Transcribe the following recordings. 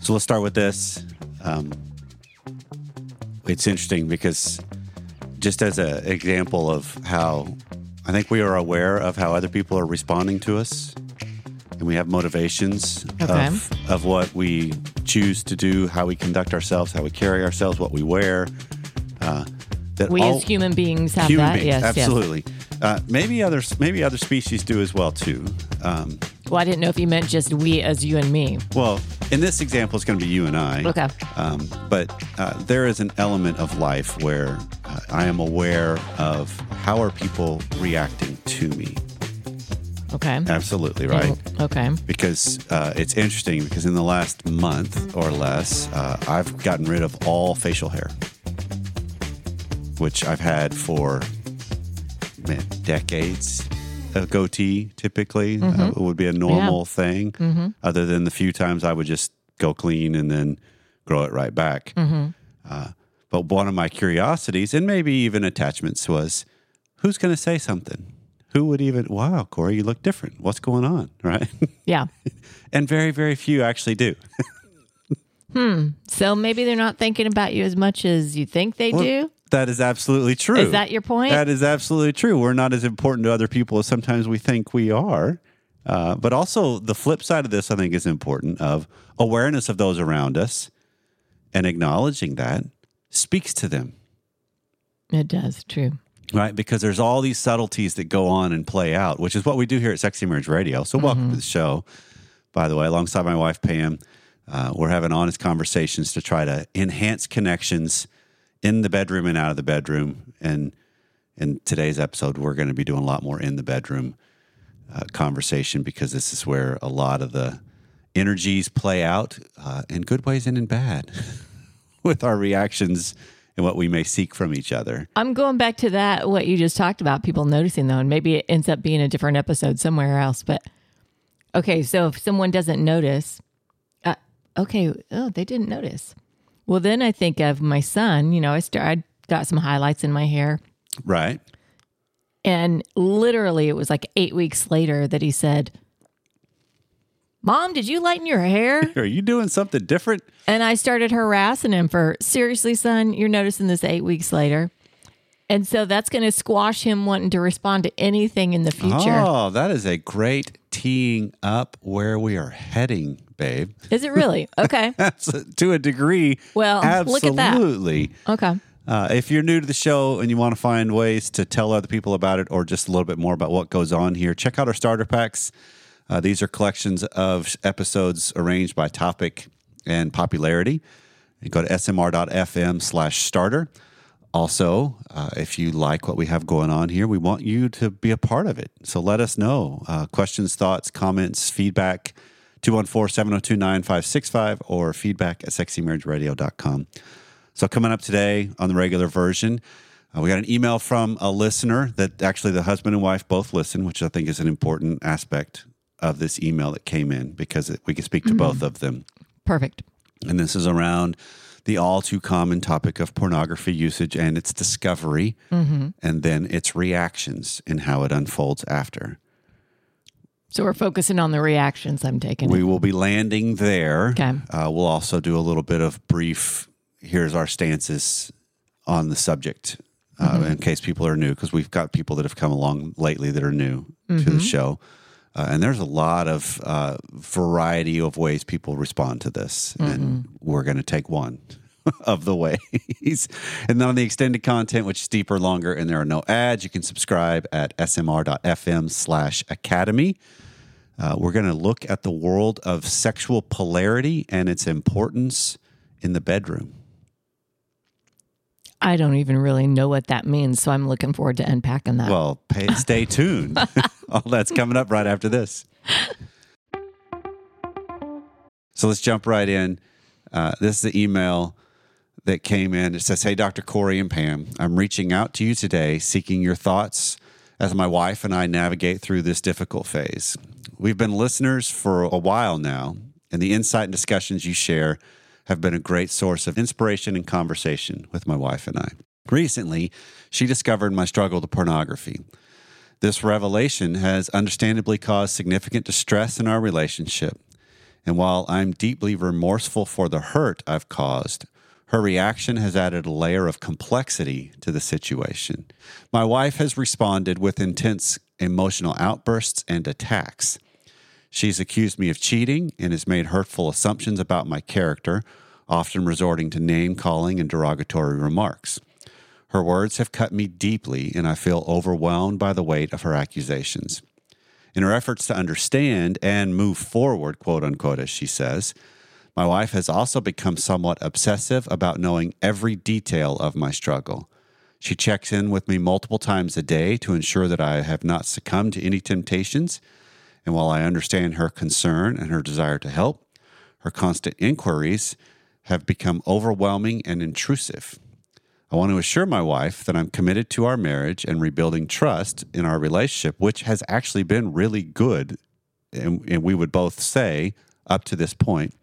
So let's start with this. Um, it's interesting because just as an example of how I think we are aware of how other people are responding to us, and we have motivations Okay. of, of what we choose to do, how we conduct ourselves, how we carry ourselves, what we wear. Uh, that We all- as human beings have human that. beings, yes, yes. absolutely. Uh, maybe others, maybe other species do as well too. Um, Well, I didn't know if you meant just we as you and me. well, in this example, it's going to be you and I. Okay. Um, but uh, there is an element of life where uh, I am aware of how are people reacting to me. Okay. Absolutely right. Okay. Because uh, it's interesting because in the last month or less, uh, I've gotten rid of all facial hair, which I've had for man, decades. A goatee typically uh, would be a normal thing, other than the few times I would just go clean and then grow it right back. Uh, but one of my curiosities, and maybe even attachments, was who's going to say something? Who would even, wow, Corey, you look different. What's going on? Right. Yeah. and very, very few actually do. hmm So maybe they're not thinking about you as much as you think they do. That is absolutely true. Is that your point? That is absolutely true. We're not as important to other people as sometimes we think we are. Uh, but also, the flip side of this, I think, is important of awareness of those around us and acknowledging that speaks to them, It does. True. right? Because there's all these subtleties that go on and play out, which is what we do here at Sexy Marriage Radio. So, welcome to the show, by the way, alongside my wife, Pam. Uh, we're having honest conversations to try to enhance connections in the bedroom and out of the bedroom. And in today's episode, we're going to be doing a lot more in the bedroom uh, conversation because this is where a lot of the energies play out uh, in good ways and in bad with our reactions and what we may seek from each other. I'm going back to that, what you just talked about, people noticing though, and maybe it ends up being a different episode somewhere else. But okay, so if someone doesn't notice, uh, okay, oh, they didn't notice. Well, then I think of my son. You know, I started—I got some highlights in my hair. Right. And literally, it was like eight weeks later that he said, Mom, did you lighten your hair? Are you doing something different? And I started harassing him for, seriously, son, you're noticing this eight weeks later. And so that's going to squash him wanting to respond to anything in the future. Oh, that is a great teeing up where we are heading, babe. Is it really? Okay. That's to a degree. Well, look at that. absolutely. Okay. Uh, if you're new to the show and you want to find ways to tell other people about it or just a little bit more about what goes on here, check out our starter packs. Uh, these are collections of episodes arranged by topic and popularity. You go to smr.fm slash starter. Also, uh, if you like what we have going on here, we want you to be a part of it. So let us know. Uh, questions, thoughts, comments, feedback, 214 702 9565 or feedback at sexymarriageradio.com. So coming up today on the regular version, uh, we got an email from a listener that actually the husband and wife both listen, which I think is an important aspect of this email that came in because it, we can speak to both of them. Perfect. And this is around the all too common topic of pornography usage and its discovery, and then its reactions and how it unfolds after. So we're focusing on the reactions I'm taking. We will be landing there. Okay. Uh, we'll also do a little bit of brief. Here's our stances on the subject, uh, in case people are new, because we've got people that have come along lately that are new to the show, uh, and there's a lot of uh, variety of ways people respond to this, and we're going to take one of the ways. and then on the extended content, which is deeper, longer, and there are no ads, you can subscribe at smr.fm slash academy. Uh, we're going to look at the world of sexual polarity and its importance in the bedroom. I don't even really know what that means. So I'm looking forward to unpacking that. Well, pay, stay tuned. All that's coming up right after this. So let's jump right in. Uh, this is the email that came in. It says, Hey, Dr. Corey and Pam, I'm reaching out to you today seeking your thoughts as my wife and I navigate through this difficult phase. We've been listeners for a while now, and the insight and discussions you share have been a great source of inspiration and conversation with my wife and I. Recently, she discovered my struggle to pornography. This revelation has understandably caused significant distress in our relationship. And while I'm deeply remorseful for the hurt I've caused, her reaction has added a layer of complexity to the situation. My wife has responded with intense emotional outbursts and attacks. She's accused me of cheating and has made hurtful assumptions about my character, often resorting to name calling and derogatory remarks. Her words have cut me deeply, and I feel overwhelmed by the weight of her accusations. In her efforts to understand and move forward, quote unquote, as she says, my wife has also become somewhat obsessive about knowing every detail of my struggle. She checks in with me multiple times a day to ensure that I have not succumbed to any temptations. And while I understand her concern and her desire to help, her constant inquiries have become overwhelming and intrusive. I want to assure my wife that I'm committed to our marriage and rebuilding trust in our relationship, which has actually been really good. And, and, we would both say up to this point.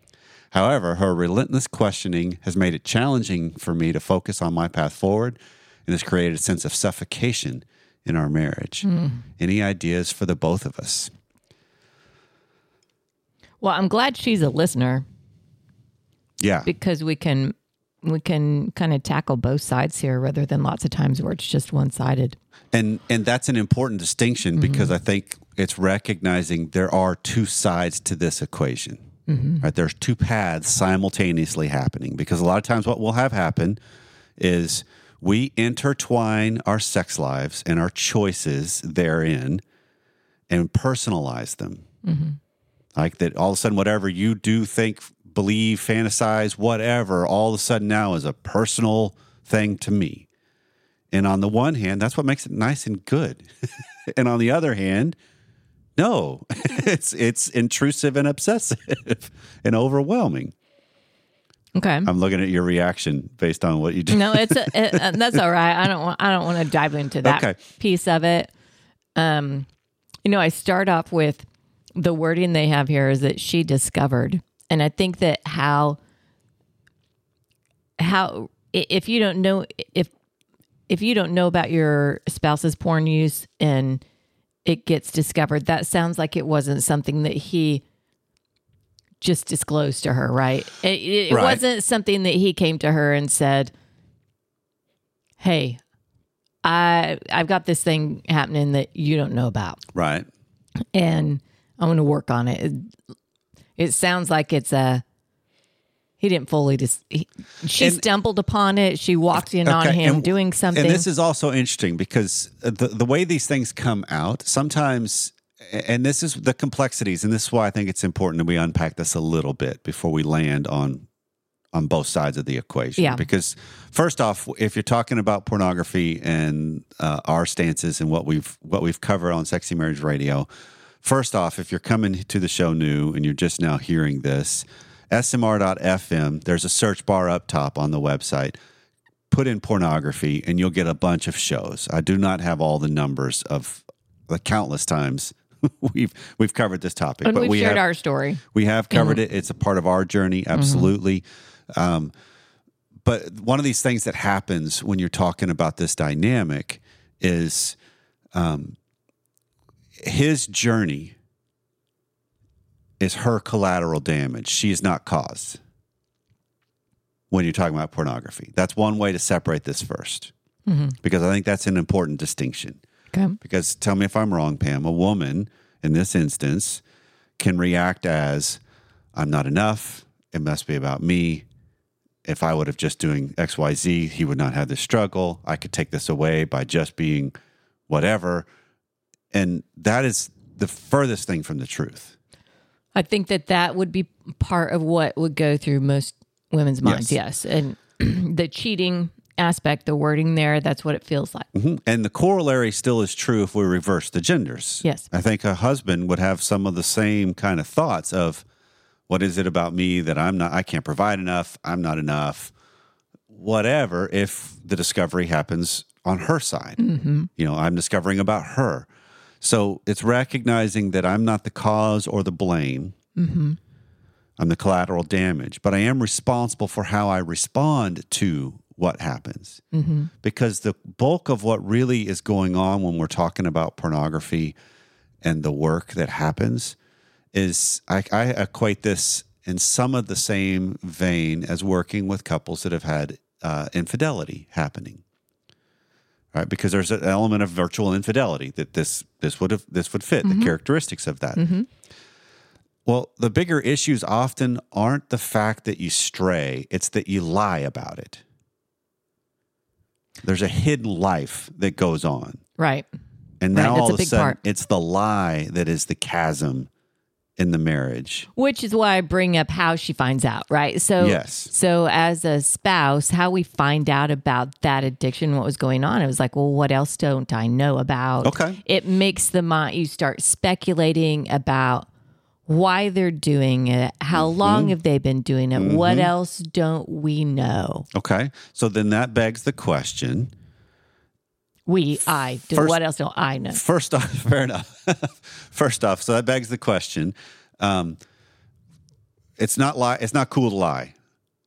However, her relentless questioning has made it challenging for me to focus on my path forward and has created a sense of suffocation in our marriage. Mm. Any ideas for the both of us? Well, I'm glad she's a listener. Yeah. Because we can we can kind of tackle both sides here rather than lots of times where it's just one sided. And and that's an important distinction mm-hmm. because I think it's recognizing there are two sides to this equation. Mm-hmm. Right? There's two paths simultaneously happening because a lot of times what will have happen is we intertwine our sex lives and our choices therein and personalize them. Mm-hmm. Like that all of a sudden whatever you do think believe, fantasize, whatever, all of a sudden now is a personal thing to me. And on the one hand, that's what makes it nice and good. and on the other hand, no, it's it's intrusive and obsessive and overwhelming. Okay, I'm looking at your reaction based on what you do. No, it's a, it, uh, that's all right. I don't want I don't want to dive into that okay. piece of it. Um, you know, I start off with the wording they have here is that she discovered and I think that how how if you don't know if if you don't know about your spouse's porn use and it gets discovered, that sounds like it wasn't something that he just disclosed to her, right? It, it right. wasn't something that he came to her and said, "Hey, I I've got this thing happening that you don't know about." Right. And I'm going to work on it. It sounds like it's a. He didn't fully just. He, she and, stumbled upon it. She walked in okay, on him and, doing something. And this is also interesting because the the way these things come out sometimes, and this is the complexities, and this is why I think it's important that we unpack this a little bit before we land on on both sides of the equation. Yeah. Because first off, if you're talking about pornography and uh, our stances and what we've what we've covered on Sexy Marriage Radio, First off, if you're coming to the show new and you're just now hearing this, smr.fm, there's a search bar up top on the website. Put in pornography and you'll get a bunch of shows. I do not have all the numbers of the countless times we've we've covered this topic, and but we've we shared have, our story. We have covered mm-hmm. it. It's a part of our journey, mm-hmm. absolutely. Mm-hmm. Um, but one of these things that happens when you're talking about this dynamic is um, his journey is her collateral damage. She is not caused when you're talking about pornography. That's one way to separate this 1st mm-hmm. because I think that's an important distinction. Okay. Because tell me if I'm wrong, Pam, a woman in this instance can react as I'm not enough. It must be about me. If I would have just doing XYZ, he would not have this struggle. I could take this away by just being whatever. And that is the furthest thing from the truth. I think that that would be part of what would go through most women's minds. Yes. yes. And the cheating aspect, the wording there, that's what it feels like. Mm-hmm. And the corollary still is true if we reverse the genders. Yes. I think a husband would have some of the same kind of thoughts of what is it about me that I'm not, I can't provide enough, I'm not enough, whatever, if the discovery happens on her side. Mm-hmm. You know, I'm discovering about her. So it's recognizing that I'm not the cause or the blame. Mm-hmm. I'm the collateral damage, but I am responsible for how I respond to what happens. Mm-hmm. Because the bulk of what really is going on when we're talking about pornography and the work that happens is I, I equate this in some of the same vein as working with couples that have had uh, infidelity happening. Right, because there's an element of virtual infidelity that this this would have this would fit the mm-hmm. characteristics of that. Mm-hmm. Well, the bigger issues often aren't the fact that you stray; it's that you lie about it. There's a hidden life that goes on. Right. And now that's all a of a big sudden, part. it's the lie that is the chasm in the marriage. Which is why I bring up how she finds out, right? So, Yes. so as a spouse, how we find out about that addiction, what was going on, it was like, well, what else don't I know about? Okay. It makes the mind, you start speculating about why they're doing it, how Mm-hmm. long have they been doing it, what else don't we know? Okay. So then that begs the question. We, I, do, First- what else don't I know? First off, fair enough. First off, so that begs the question. Um, it's not lie. It's not cool to lie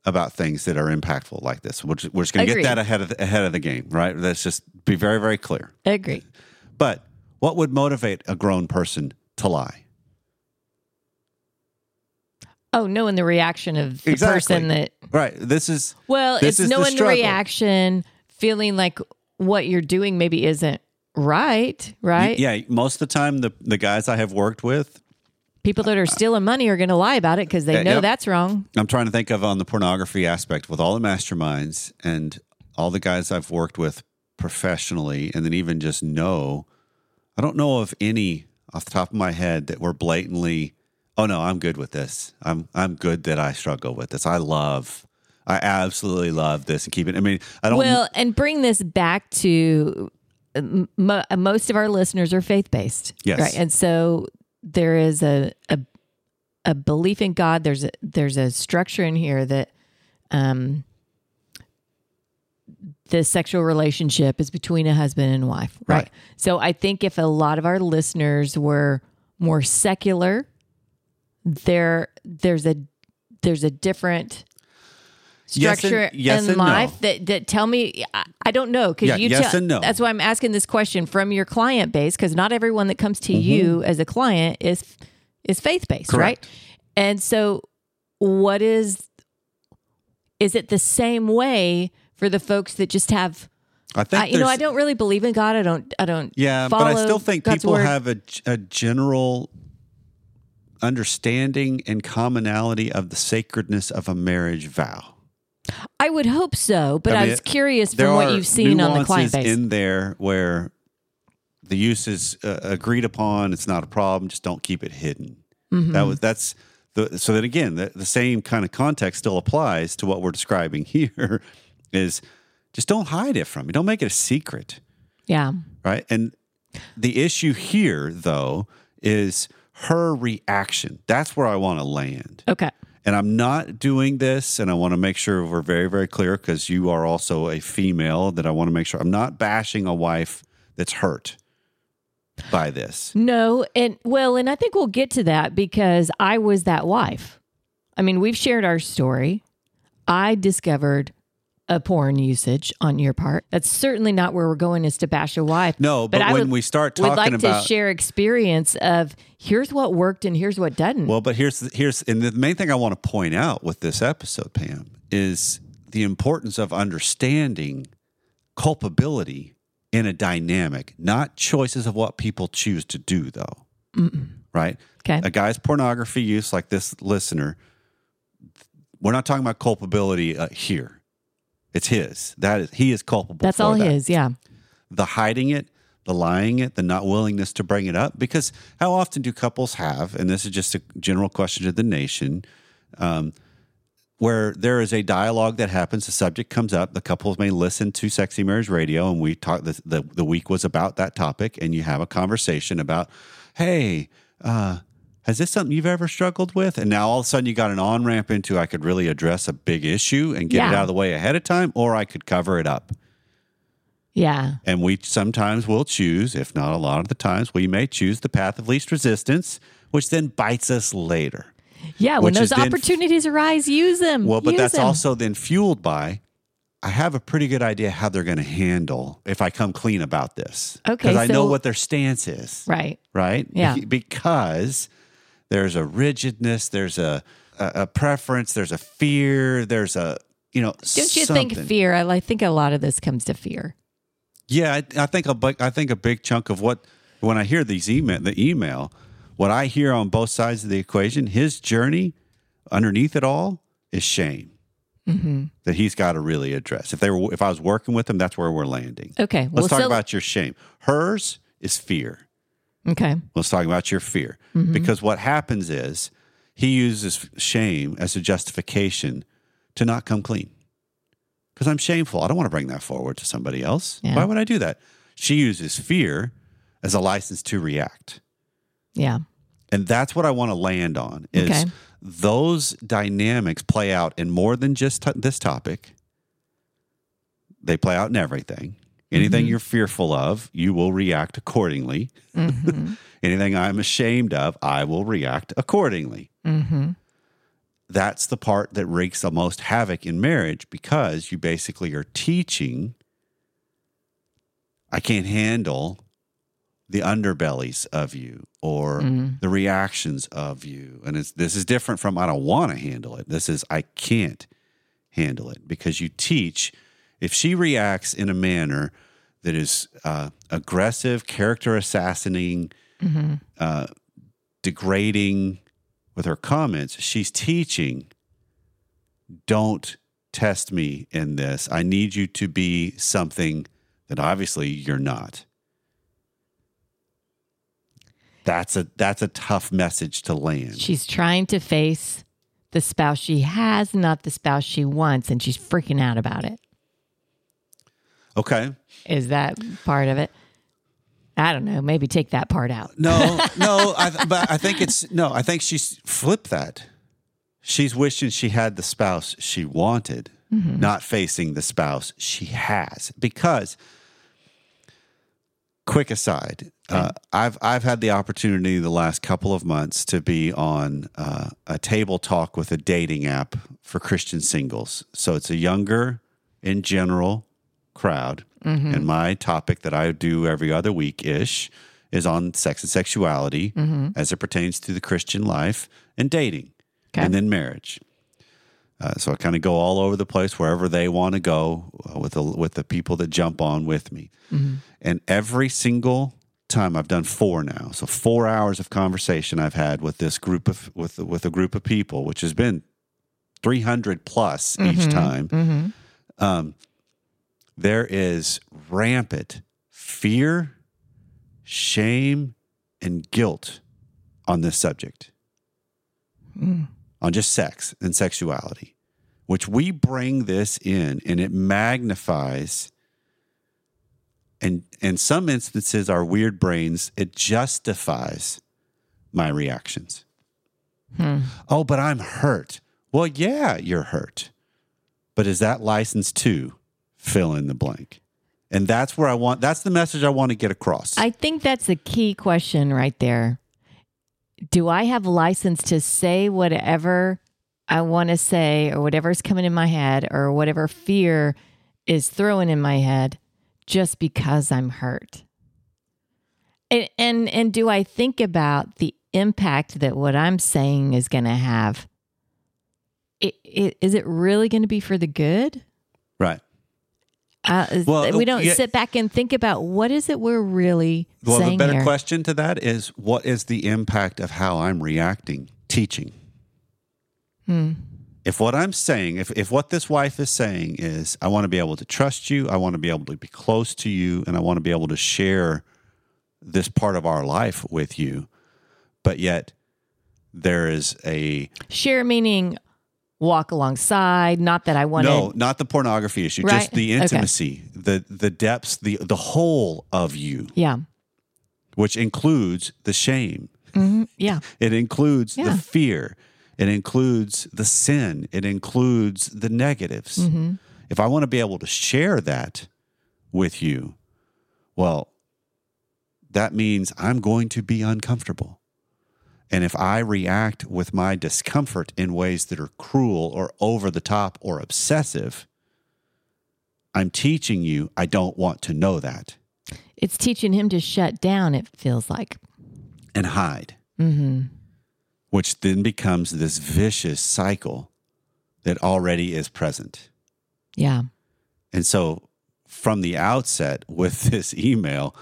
about things that are impactful like this. We're just, we're just going to get that ahead of the, ahead of the game, right? Let's just be very very clear. Agree. But what would motivate a grown person to lie? Oh, knowing the reaction of the Exactly. person that Right. This is Well, This it's is the knowing the, struggle. reaction, feeling like what you're doing maybe isn't right, right? yeah. Most of the time, the the guys I have worked with, People that are stealing money are going to lie about it because they know yep. that's wrong. I'm trying to think of on the pornography aspect with all the masterminds and all the guys I've worked with professionally, and then even just know. I don't know of any off the top of my head that were blatantly, "Oh no, I'm good with this. I'm I'm good that I struggle with this. I love, I absolutely love this and keep it." I mean, I don't. Well, and bring this back to m- mo- most of our listeners are faith based, Yes. right? And so there is a, a a belief in God. There's a there's a structure in here that um the sexual relationship is between a husband and wife, right? Right. So I think if a lot of our listeners were more secular, there there's a there's a different Yes and- structure yes in and no. life that that tell me I, I don't know because Yeah, you yes tell- and no. that's why I'm asking this question from your client base because not everyone that comes to Mm-hmm. you as a client is is faith based, right? And so, what is is it the same way for the folks that just have? I think I, you know, I don't really believe in God. I don't. I don't. Yeah, but I still think God's people word. have a, a general understanding and commonality of the sacredness of a marriage vow. I would hope so, but I I, was curious from what you've seen on the client base. in there where the use is uh, agreed upon. It's not a problem. Just don't keep it hidden. Mm-hmm. That was that's the so that again the, the same kind of context still applies to what we're describing here. Is just don't hide it from me. Don't make it a secret. yeah. right? And the issue here, though, is her reaction. That's where I want to land. Okay. And I'm not doing this, and I want to make sure we're very, very clear because you are also a female that I want to make sure I'm not bashing a wife that's hurt by this. No, and well, and I think we'll get to that because I was that wife. I mean, we've shared our story. I discovered a porn usage on your part. That's certainly not where we're going is to bash a wife. No, but I when would- we start talking like about to share experience of here's what worked and here's what doesn't. Well, but here's here's and the main thing I want to point out with this episode, Pam, is the importance of understanding culpability in a dynamic, not choices of what people choose to do, though. Right? Okay. A guy's pornography use, like this listener, we're not talking about culpability uh, here. It's his. That is, he is culpable. That's all that his. Yeah. the hiding it, the lying it, the not willingness to bring it up. Because how often do couples have, and this is just a general question to the nation, um, where there is a dialogue that happens, the subject comes up, the couples may listen to Sexy Marriage Radio, and we talk. The, the the week was about that topic, and you have a conversation about, hey. Uh, has this something you've ever struggled with? And now all of a sudden you got an on ramp into I could really address a big issue and get it out of the way ahead of time, or I could cover it up. Yeah. And we sometimes will choose, if not a lot of the times, we may choose the path of least resistance, which then bites us later. Yeah. When those is then- opportunities arise, use them. Well, but Use that's them. also then fueled by I have a pretty good idea how they're going to handle if I come clean about this. Okay, Because I know what their stance is. right. Right? Yeah. Because there's a rigidness, there's a a, a preference, there's a fear, there's a you know. Don't you something. think fear? I I think a lot of this comes to fear. Yeah, I, I think a big, I think a big chunk of what when I hear these email the email, what I hear on both sides of the equation, his journey underneath it all is shame mm-hmm. that he's got to really address. If they were, if I was working with him, that's where we're landing. Okay. Let's well, talk so- about your shame. Hers is fear. Okay. Let's talk about your fear. Mm-hmm. Because what happens is he uses shame as a justification to not come clean. Because I'm shameful. I don't want to bring that forward to somebody else. Yeah. Why would I do that? She uses fear as a license to react. Yeah. And that's what I want to land on is Okay. those dynamics play out in more than just t- this topic. They play out in everything. Anything Mm-hmm. you're fearful of, you will react accordingly. Mm-hmm. Anything I'm ashamed of, I will react accordingly. Mm-hmm. That's the part that wreaks the most havoc in marriage because you basically are teaching I can't handle the underbellies of you or the reactions of you. And it's, this is different from I don't want to handle it. This is I can't handle it because you teach if she reacts in a manner that is uh, aggressive, character assassinating, uh, degrading with her comments, she's teaching don't test me in this. I need you to be something that obviously you're not. That's a that's a tough message to land. She's trying to face the spouse she has, not the spouse she wants, and she's freaking out about it. Okay. Is that part of it? I don't know. Maybe take that part out. No, no, I, but I think it's no. I think she's flipped that. She's wishing she had the spouse she wanted, not facing the spouse she has. Because, quick aside, uh, I've I've had the opportunity the last couple of months to be on uh, a table talk with a dating app for Christian singles. So it's a younger, in general, crowd. And my topic that I do every other week ish is on sex and sexuality as it pertains to the Christian life and dating Okay. and then marriage. Uh, so I kind of go all over the place wherever they want to go uh, with the with the people that jump on with me. And every single time I've done four now, so four hours of conversation I've had with this group of with with a group of people, which has been three hundred plus each time. Um, there is rampant fear, shame, and guilt on this subject, hmm. on just sex and sexuality, which we bring this in and it magnifies. And in some instances, our weird brains, it justifies my reactions. Hmm. Oh, but I'm hurt. Well, yeah, you're hurt. But is that license to fill in the blank? And that's where I want, that's the message I want to get across. I think that's the key question right there. Do I have license to say whatever I want to say or whatever's coming in my head or whatever fear is throwing in my head just because I'm hurt? And and, and do I think about the impact that what I'm saying is going to have? I- i- Is it really going to be for the good? right. Uh, Well, we don't yeah. sit back and think about what is it we're really Well, saying the better here. question to that is what is the impact of how I'm reacting teaching? Hmm. If what I'm saying, if, if what this wife is saying is, I want to be able to trust you, I want to be able to be close to you, and I want to be able to share this part of our life with you, but yet there is a Share meaning walk alongside. Not that I want to no, not the pornography issue, Right. just the Okay. intimacy, the the depths, the the whole of you, Yeah. which includes the shame, Yeah. It includes Yeah. the fear. It includes the sin. It includes the negatives. Mm-hmm. If I want to be able to share that with you, well, that means I'm going to be uncomfortable. And if I react with my discomfort in ways that are cruel or over the top or obsessive, I'm teaching you I don't want to know that It's teaching him to shut down, it feels like. and hide. Mm-hmm. which then becomes this vicious cycle that already is present. Yeah. And so, from the outset with this email,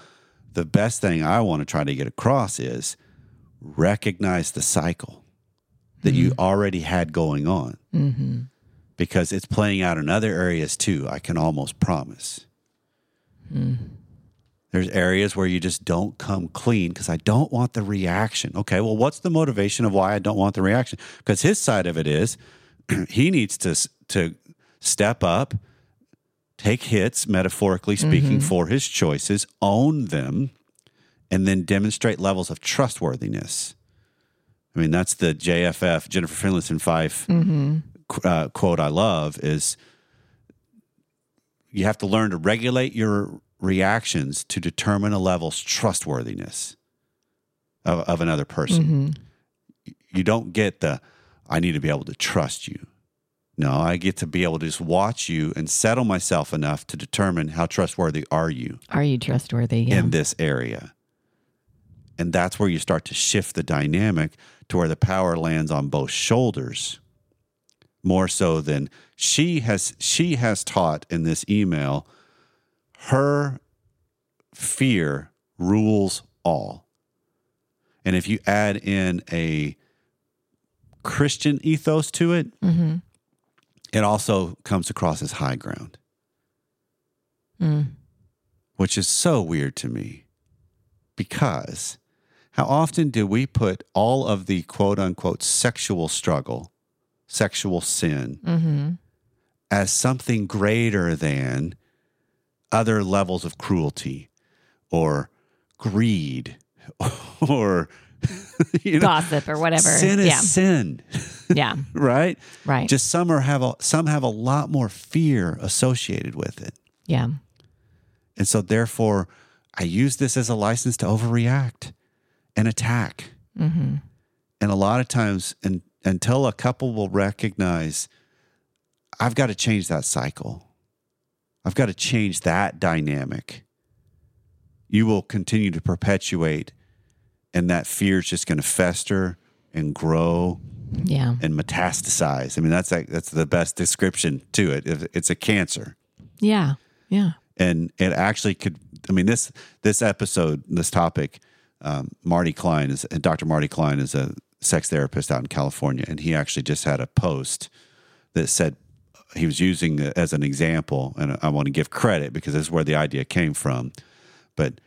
the best thing I want to try to get across is recognize the cycle that you mm-hmm. already had going on Mm-hmm. because it's playing out in other areas too. I can almost promise. Mm. There's areas where you just don't come clean because I don't want the reaction. Okay, well, what's the motivation of why I don't want the reaction? Because his side of it is he needs to to step up, take hits, metaphorically speaking, mm-hmm. for his choices, own them, and then demonstrate levels of trustworthiness. I mean, that's the JFF Jennifer Finlayson Fife qu- uh, quote I love is you have to learn to regulate your reactions to determine a level's trustworthiness of, of another person. You don't get the, I need to be able to trust you. No, I get to be able to just watch you and settle myself enough to determine how trustworthy are you Are you trustworthy? Yeah. in this area. And that's where you start to shift the dynamic to where the power lands on both shoulders more so than she has she has taught in this email her fear rules all. And if you add in a Christian ethos to it, hmm it also comes across as high ground, Mm. which is so weird to me because how often do we put all of the quote unquote sexual struggle, sexual sin, hmm as something greater than other levels of cruelty or greed or you know Gossip or whatever. sin is yeah. sin yeah. right Right. just some are have a, some have a lot more fear associated with it yeah. and so therefore i use this as a license to overreact and attack hmm and a lot of times and, until a couple will recognize i've got to change that cycle i've got to change that dynamic you will continue to perpetuate and that fear is just going to fester and grow Yeah. and metastasize i mean that's like, that's the best description to it it's a cancer Yeah. Yeah. and it actually could i mean this this episode this topic um, marty klein is and dr marty klein is a sex therapist out in california and he actually just had a post that said he was using as an example and i want to give credit because this is where the idea came from but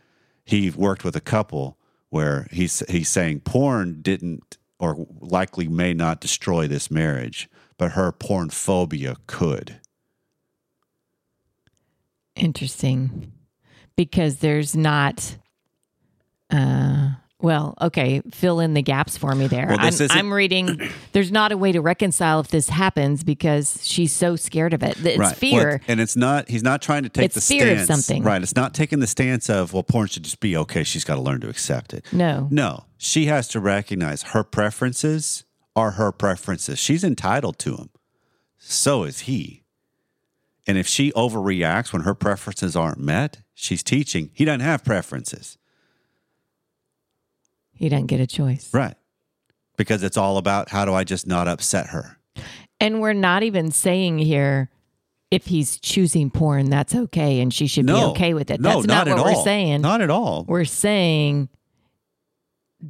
he worked with a couple where he's he's saying porn didn't or likely may not destroy this marriage but her porn phobia could Interesting. Because there's not uh well, okay, fill in the gaps for me there. Well, I'm, I'm reading there's not a way to reconcile if this happens because she's so scared of it. It's Well, fear. and it's not. He's not trying to take It's the fear of stance. something. Right. It's not taking the stance of well, porn should just be okay. She's got to learn to accept it. no. No, she has to recognize her preferences are her preferences. She's entitled to them. So is he. And if she overreacts when her preferences aren't met, she's teaching he doesn't have preferences. He doesn't get a choice. Right. Because it's all about how do I just not upset her? And we're not even saying here if he's choosing porn, that's okay and she should be okay with it. No, That's not, at what all. we're saying. Not at all. we're saying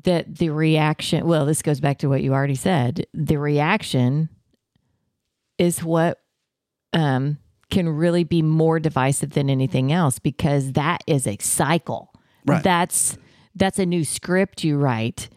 that the reaction well this goes back to what you already said the reaction is what um, can really be more divisive than anything else because that is a cycle Right. that's that's a new script you write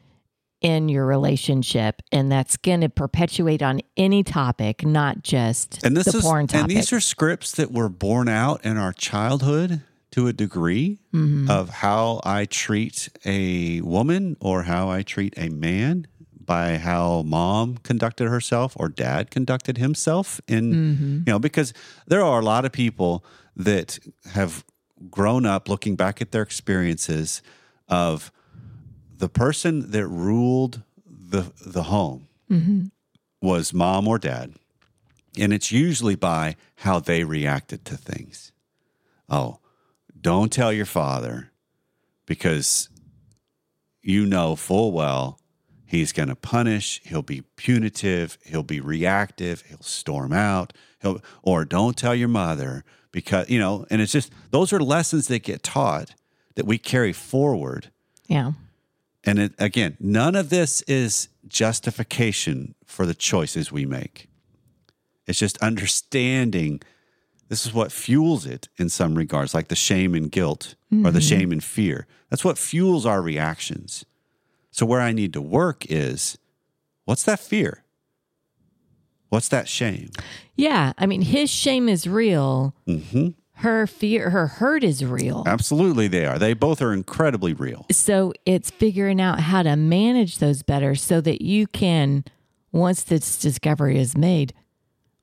in your relationship and that's going to perpetuate on any topic not just and this the is porn topic and these are scripts that were born out in our childhood to a degree Mm-hmm. of how I treat a woman or how I treat a man by how mom conducted herself or dad conducted himself in Mm-hmm. you know because there are a lot of people that have grown up looking back at their experiences of the person that ruled the the home mm-hmm. was mom or dad and it's usually by how they reacted to things. Oh, don't tell your father because you know full well He's going to punish. He'll be punitive. He'll be reactive. He'll storm out. He'll, or don't tell your mother because, you know, and it's just those are lessons that get taught that we carry forward. Yeah. And it, again, none of this is justification for the choices we make. It's just understanding this is what fuels it in some regards, like the shame and guilt or the shame and fear. That's what fuels our reactions. So, where I need to work is what's that fear? What's that shame? Yeah. I mean, his shame is real. hmm Her fear, her hurt is real. Absolutely, they are. They both are incredibly real. So it's figuring out how to manage those better so that you can, once this discovery is made,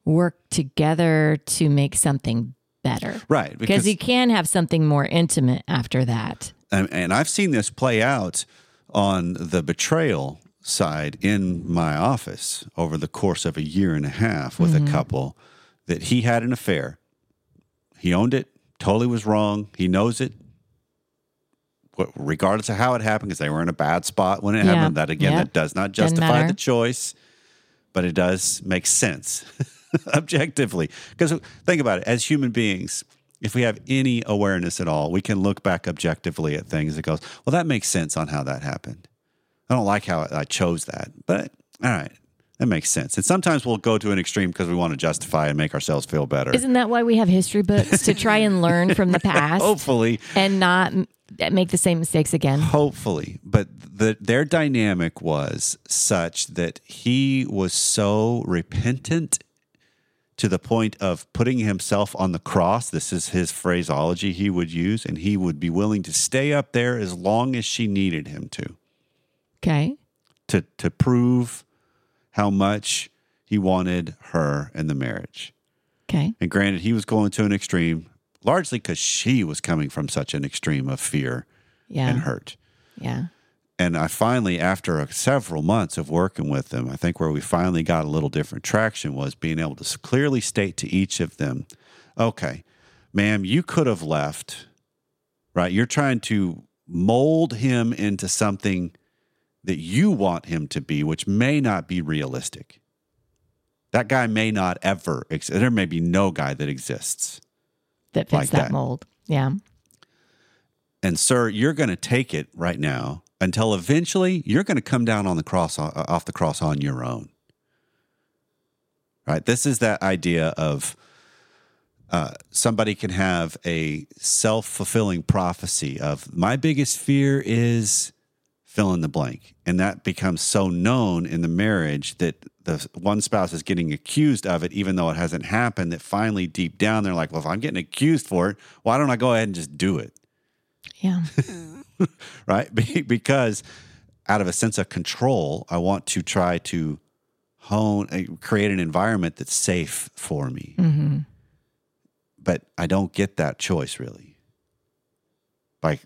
work together to make something better. Right. Because you can have something more intimate after that. and, and I've seen this play out on the betrayal side in my office over the course of a year and a half with a mm-hmm. couple that he had an affair. He owned it, totally was wrong. He knows it. Wh- Regardless of how it happened, because they were in a bad spot when it Yeah. happened. That again, Yeah. that does not justify the choice, but it does make sense objectively. Because think about it, as human beings, if we have any awareness at all, we can look back objectively at things that goes, well, that makes sense on how that happened. I don't like how I chose that, but all right, that makes sense. And sometimes we'll go to an extreme because we want to justify and make ourselves feel better. Isn't that why we have history books to try and learn from the past Hopefully, and not make the same mistakes again? hopefully, but the, their dynamic was such that he was so repentant to the point of putting himself on the cross. This is his phraseology he would use, and he would be willing to stay up there as long as she needed him to. Okay. to to prove how much he wanted her in the marriage. Okay. And granted, he was going to an extreme, largely because she was coming from such an extreme of fear Yeah. and hurt. Yeah. And I finally, after several months of working with them, I think where we finally got a little different traction was being able to clearly state to each of them, okay, ma'am, you could have left, right? You're trying to mold him into something that you want him to be, which may not be realistic. That guy may not ever exist. There may be no guy that exists. That fits Like that that. mold. Yeah. And sir, you're going to take it right now until eventually you're going to come down on the cross uh, off the cross on your own. Right? This is that idea of uh, somebody can have a self fulfilling prophecy of my biggest fear is fill in the blank. And that becomes so known in the marriage that the one spouse is getting accused of it, even though it hasn't happened, that finally deep down they're like, well, if I'm getting accused for it, why don't I go ahead and just do it? Yeah. right? Because out of a sense of control, I want to try to hone, uh, create an environment that's safe for me. But I don't get that choice really by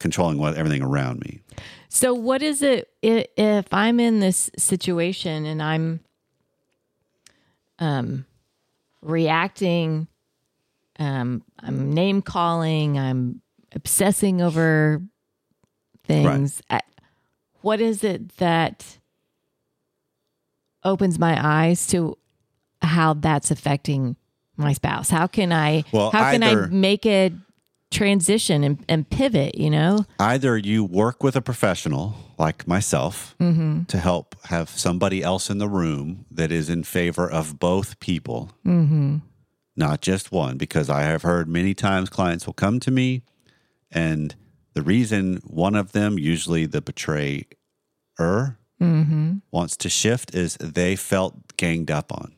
controlling what everything around me. So, what is it if I'm in this situation and I'm um, reacting, um, I'm name calling, I'm obsessing over things? I- what is it that opens my eyes to how that's affecting my spouse? How can I? Well, how can either- I make a transition and, and pivot? You know. Either you work with a professional like myself mm-hmm. to help have somebody else in the room that is in favor of both people, mm-hmm. not just one, because I have heard many times clients will come to me and the reason one of them, usually the betrayer, mm-hmm. wants to shift is they felt ganged up on.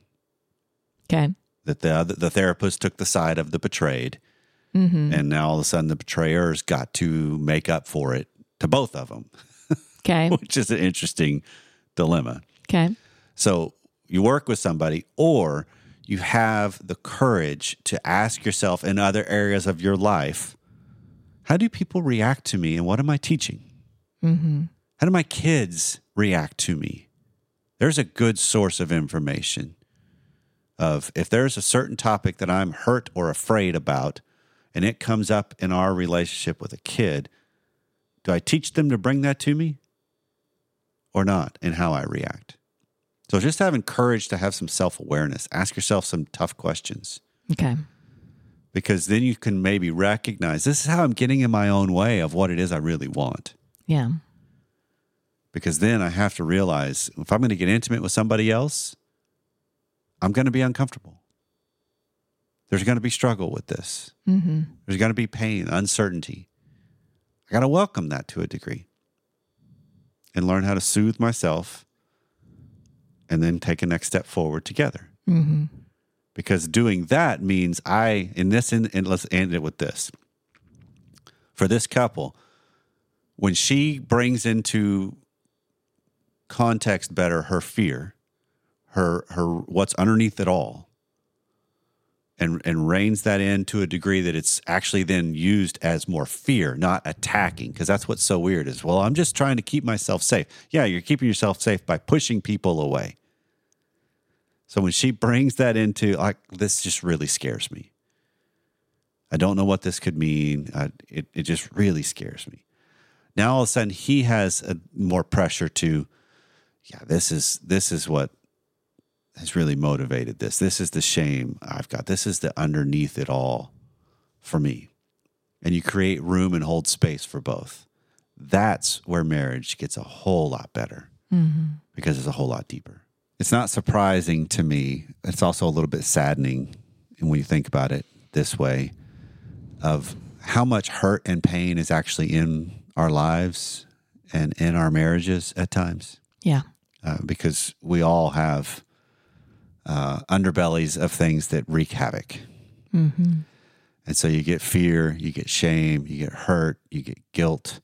Okay. That the other, the therapist took the side of the betrayed, Mm-hmm. and now all of a sudden the betrayers got to make up for it to both of them, Okay. which is an interesting dilemma. Okay. So you work with somebody, or you have the courage to ask yourself in other areas of your life, how do people react to me, and what am I teaching? Mm-hmm. How do my kids react to me? There's a good source of information of if there's a certain topic that I'm hurt or afraid about, and it comes up in our relationship with a kid, do I teach them to bring that to me? or not in how I react. So just having courage to have some self awareness, ask yourself some tough questions Okay. because then you can maybe recognize this is how I'm getting in my own way of what it is I really want. Yeah. Because then I have to realize if I'm going to get intimate with somebody else, I'm going to be uncomfortable. There's going to be struggle with this. Mm-hmm. There's going to be pain, uncertainty. I got to welcome that to a degree and learn how to soothe myself and then take a next step forward together. Mm-hmm. Because doing that means I, in this, and let's end it with this. For this couple, when she brings into context better her fear, her her what's underneath it all, and and reins that in to a degree that it's actually then used as more fear, not attacking. Because that's what's so weird is well, I'm just trying to keep myself safe. Yeah, you're keeping yourself safe by pushing people away. So when she brings that into like this, just really scares me. I don't know what this could mean. I, it it just really scares me. Now all of a sudden he has a, more pressure to, yeah, this is this is what has really motivated this. This is the shame I've got. This is the underneath it all for me. And you create room and hold space for both. That's where marriage gets a whole lot better because it's a whole lot deeper. It's not surprising to me. It's also a little bit saddening when you think about it this way of how much hurt and pain is actually in our lives and in our marriages at times Yeah. uh, because we all have uh, underbellies of things that wreak havoc. Mm-hmm. And so you get fear, you get shame, you get hurt, you get guilt,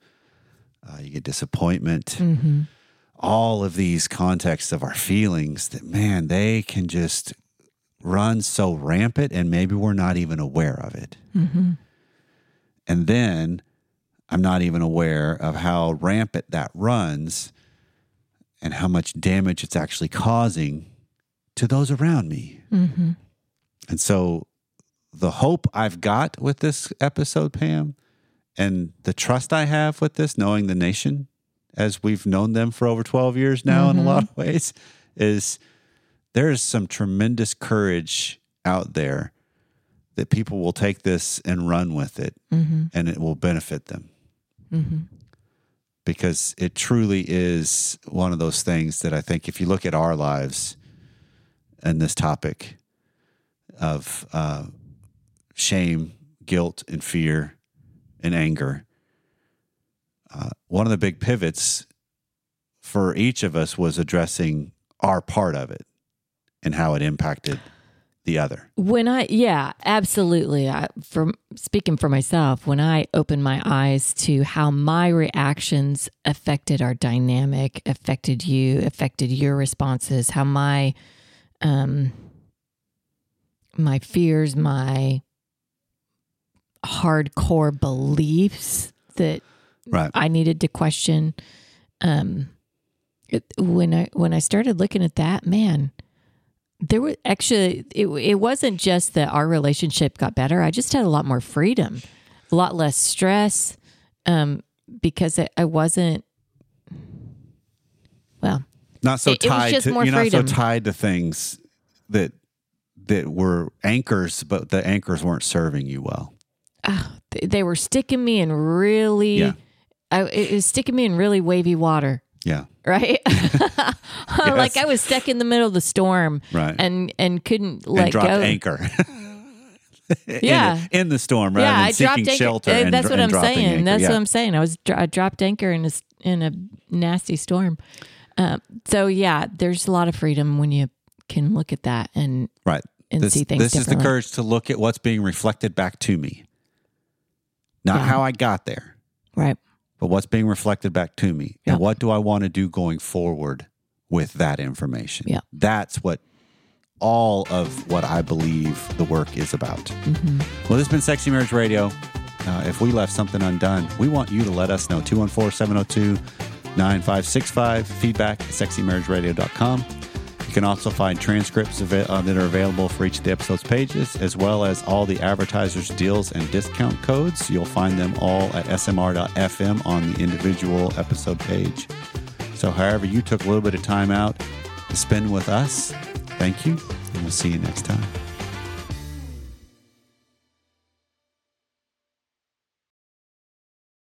uh, you get disappointment. Mm-hmm. All of these contexts of our feelings that, man, they can just run so rampant and maybe we're not even aware of it. Mm-hmm. And then I'm not even aware of how rampant that runs and how much damage it's actually causing to those around me. Mm-hmm. And so the hope I've got with this episode, Pam, and the trust I have with this, knowing the nation as we've known them for over 12 years now in a lot of ways, is there is some tremendous courage out there that people will take this and run with it Mm-hmm. and it will benefit them Mm-hmm. because it truly is one of those things that I think if you look at our lives and this topic of uh, shame, guilt, and fear and anger, uh, one of the big pivots for each of us was addressing our part of it and how it impacted the other. When I, yeah, absolutely. I, from speaking for myself, when I opened my eyes to how my reactions affected our dynamic, affected you, affected your responses, how my, um, my fears, my hardcore beliefs that Right. I needed to question. Um, it, when I when I started looking at that, man, there was actually it, it wasn't just that our relationship got better. I just had a lot more freedom, a lot less stress, um, because I, I wasn't. Well, not so It- it tied just to you're freedom. not so tied to things that that were anchors, but the anchors weren't serving you well. ah, they, were sticking me in really. Yeah. I, it was sticking me in really wavy water. Yeah, right? like I was stuck in the middle of the storm, Right. And and couldn't let and dropped go. anchor. In Yeah. in, the storm, rather yeah, than I seeking dropped anchor. shelter. And, That's what I'm saying. anchor. That's yeah. what I'm saying. I was I dropped anchor in a in a nasty storm. Um, so yeah, there's a lot of freedom when you can look at that and right. and this, see things This is the courage to look at what's being reflected back to me, not Yeah. how I got there, right. but what's being reflected back to me, Yeah. and what do I want to do going forward with that information. Yeah. That's what all of what I believe the work is about. Mm-hmm. Well, this has been Sexy Marriage Radio. Uh, if we left something undone, we want you to let us know. 214 702 9565, feedback at sexymarriageradio.com. You can also find transcripts uh, that are available for each of the episode's pages, as well as all the advertisers' deals and discount codes. You'll find them all at smr.fm on the individual episode page. So, however, you took a little bit of time out to spend with us, thank you, and we'll see you next time.